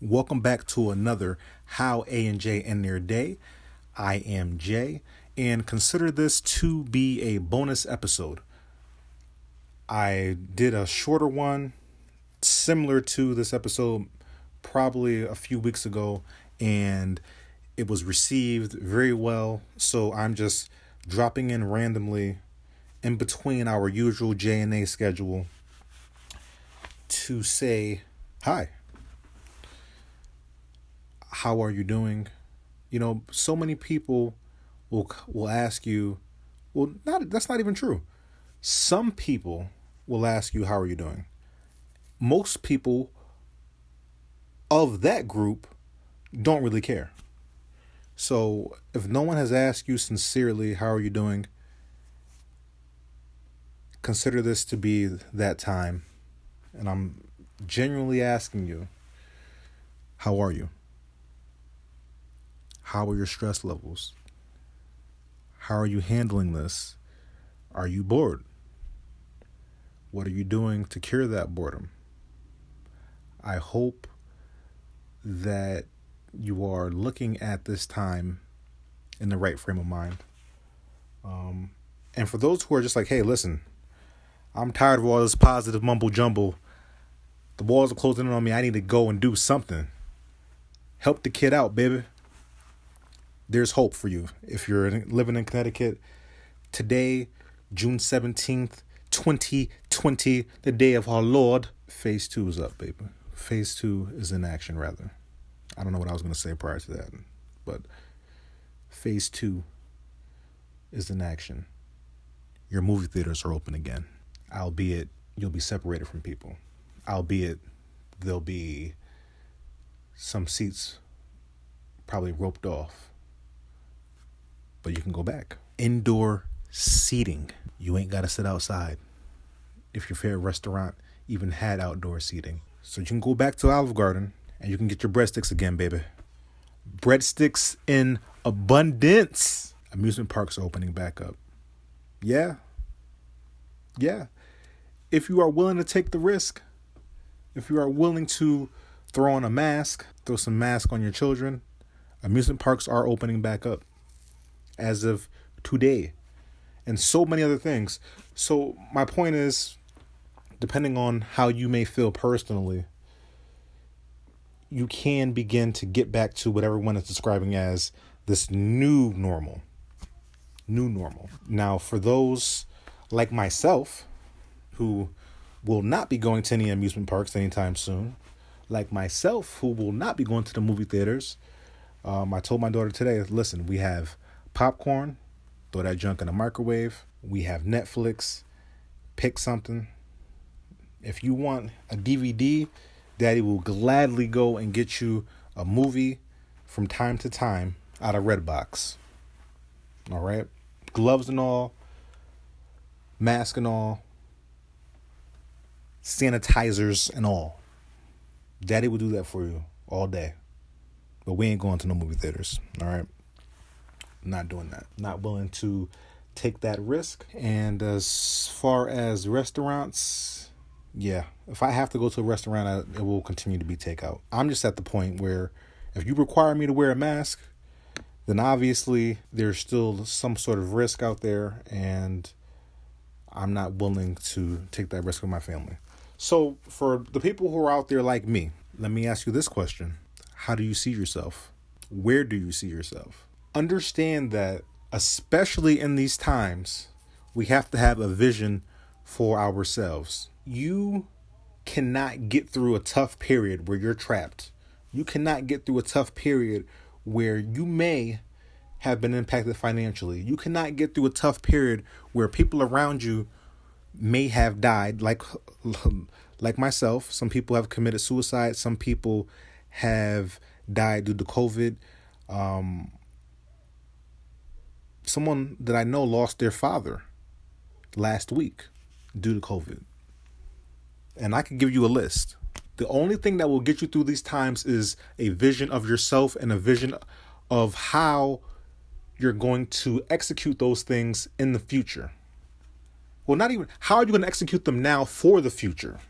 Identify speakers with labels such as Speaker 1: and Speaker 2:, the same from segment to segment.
Speaker 1: Welcome back to another How A and J End Their Day. I am Jay, and consider this to be a bonus episode. I did a shorter one similar to this episode probably a few weeks ago, and it was received very well. So I'm just dropping in randomly in between our usual J and A schedule to say hi. How are you doing? You know, so many people will will ask you, well, not that's not even true. Some people will ask you, "How are you doing?" Most people of that group don't really care. So, if no one has asked you sincerely, "How are you doing?" consider this to be that time, and I'm genuinely asking you, "How are you?" How are your stress levels? How are you handling this? Are you bored? What are you doing to cure that boredom? I hope that you are looking at this time in the right frame of mind. Um, and for those who are just like, hey, listen, I'm tired of all this positive mumble jumble. The walls are closing in on me. I need to go and do something. Help the kid out, baby there's hope for you if you're living in Connecticut. Today, June 17th, 2020, the day of our Lord, phase two is up, baby. Phase two is in action, rather. I don't know what I was going to say prior to that, but phase two is in action. Your movie theaters are open again, albeit you'll be separated from people, albeit there'll be some seats probably roped off but you can go back. Indoor seating. You ain't got to sit outside. If your favorite restaurant even had outdoor seating. So you can go back to Olive Garden and you can get your breadsticks again, baby. Breadsticks in abundance. Amusement parks are opening back up. Yeah. Yeah. If you are willing to take the risk, if you are willing to throw on a mask, throw some mask on your children, amusement parks are opening back up as of today and so many other things. So my point is depending on how you may feel personally, you can begin to get back to what everyone is describing as this new normal. New normal. Now, for those like myself who will not be going to any amusement parks anytime soon, like myself who will not be going to the movie theaters, um, I told my daughter today, listen, we have popcorn, throw that junk in the microwave. We have Netflix. Pick something. If you want a DVD, Daddy will gladly go and get you a movie from time to time out of Redbox. All right? Gloves and all, mask and all, sanitizers and all. Daddy will do that for you all day. But we ain't going to no movie theaters. All right? not doing that. Not willing to take that risk. And as far as restaurants, yeah, if I have to go to a restaurant, I, it will continue to be takeout. I'm just at the point where if you require me to wear a mask, then obviously there's still some sort of risk out there, and I'm not willing to take that risk with my family. So, for the people who are out there like me, let me ask you this question How do you see yourself? Where do you see yourself? understand that, especially in these times, we have to have a vision for ourselves. You cannot get through a tough period where you're trapped. You cannot get through a tough period where you may have been impacted financially. You cannot get through a tough period where people around you may have died like like myself. Some people have committed suicide, some people have died due to COVID. Um, someone that I know lost their father last week due to COVID. And I could give you a list. The only thing that will get you through these times is a vision of yourself and a vision of how you're going to execute those things in the future. Well, not even how are you going to execute them now for the future?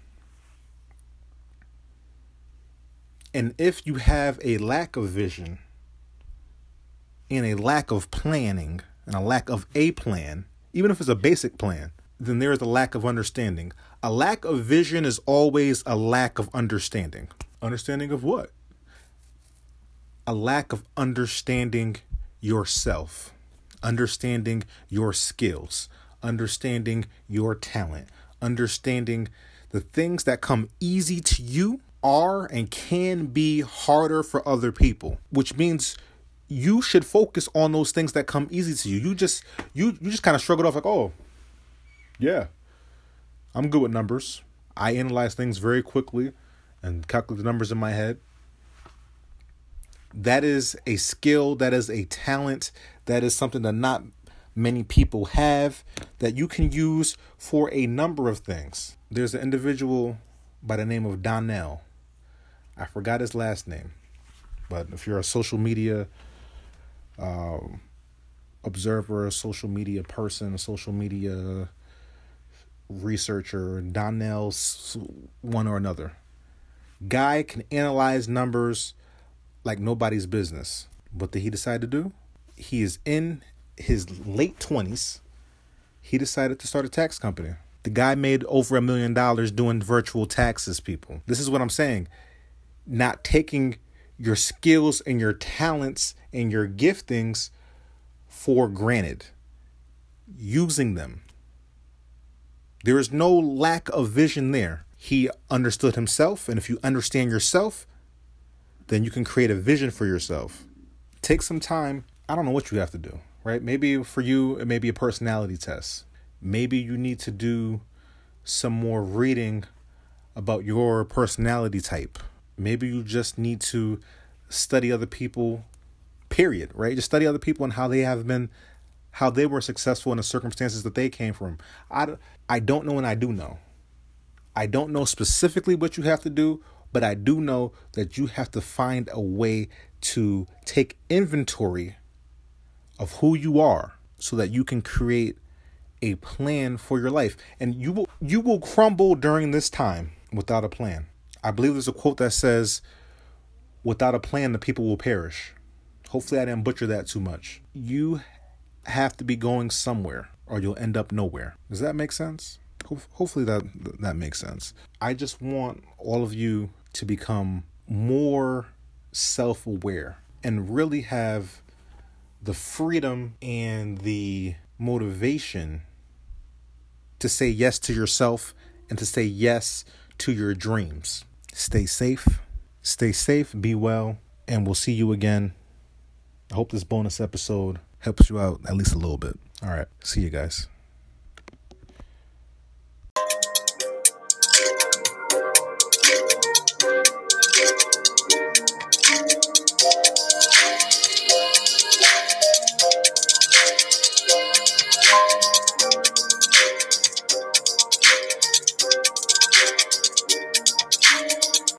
Speaker 1: And if you have a lack of vision and a lack of planning and a lack of a plan, even if it's a basic plan, then there is a lack of understanding. A lack of vision is always a lack of understanding. Understanding of what? A lack of understanding yourself, understanding your skills, understanding your talent, understanding the things that come easy to you are and can be harder for other people, which means you should focus on those things that come easy to you. You just you you just kind of it off like, "Oh, yeah. I'm good with numbers. I analyze things very quickly and calculate the numbers in my head." That is a skill, that is a talent, that is something that not many people have that you can use for a number of things. There's an individual by the name of Donnell. I forgot his last name, but if you're a social media um, observer, a social media person, a social media researcher, Donnell's one or another. Guy can analyze numbers like nobody's business. What did he decide to do? He is in his late 20s. He decided to start a tax company. The guy made over a million dollars doing virtual taxes, people. This is what I'm saying. Not taking your skills and your talents and your giftings for granted, using them. There is no lack of vision there. He understood himself, and if you understand yourself, then you can create a vision for yourself. Take some time. I don't know what you have to do, right? Maybe for you, it may be a personality test. Maybe you need to do some more reading about your personality type. Maybe you just need to study other people, period, right? Just study other people and how they have been, how they were successful in the circumstances that they came from. I, I don't know and I do know. I don't know specifically what you have to do, but I do know that you have to find a way to take inventory of who you are so that you can create a plan for your life. And you will you will crumble during this time without a plan. I believe there's a quote that says without a plan the people will perish. Hopefully I didn't butcher that too much. You have to be going somewhere or you'll end up nowhere. Does that make sense? Hopefully that that makes sense. I just want all of you to become more self aware and really have the freedom and the motivation to say yes to yourself and to say yes to your dreams. Stay safe, stay safe, be well, and we'll see you again. I hope this bonus episode helps you out at least a little bit. All right, see you guys.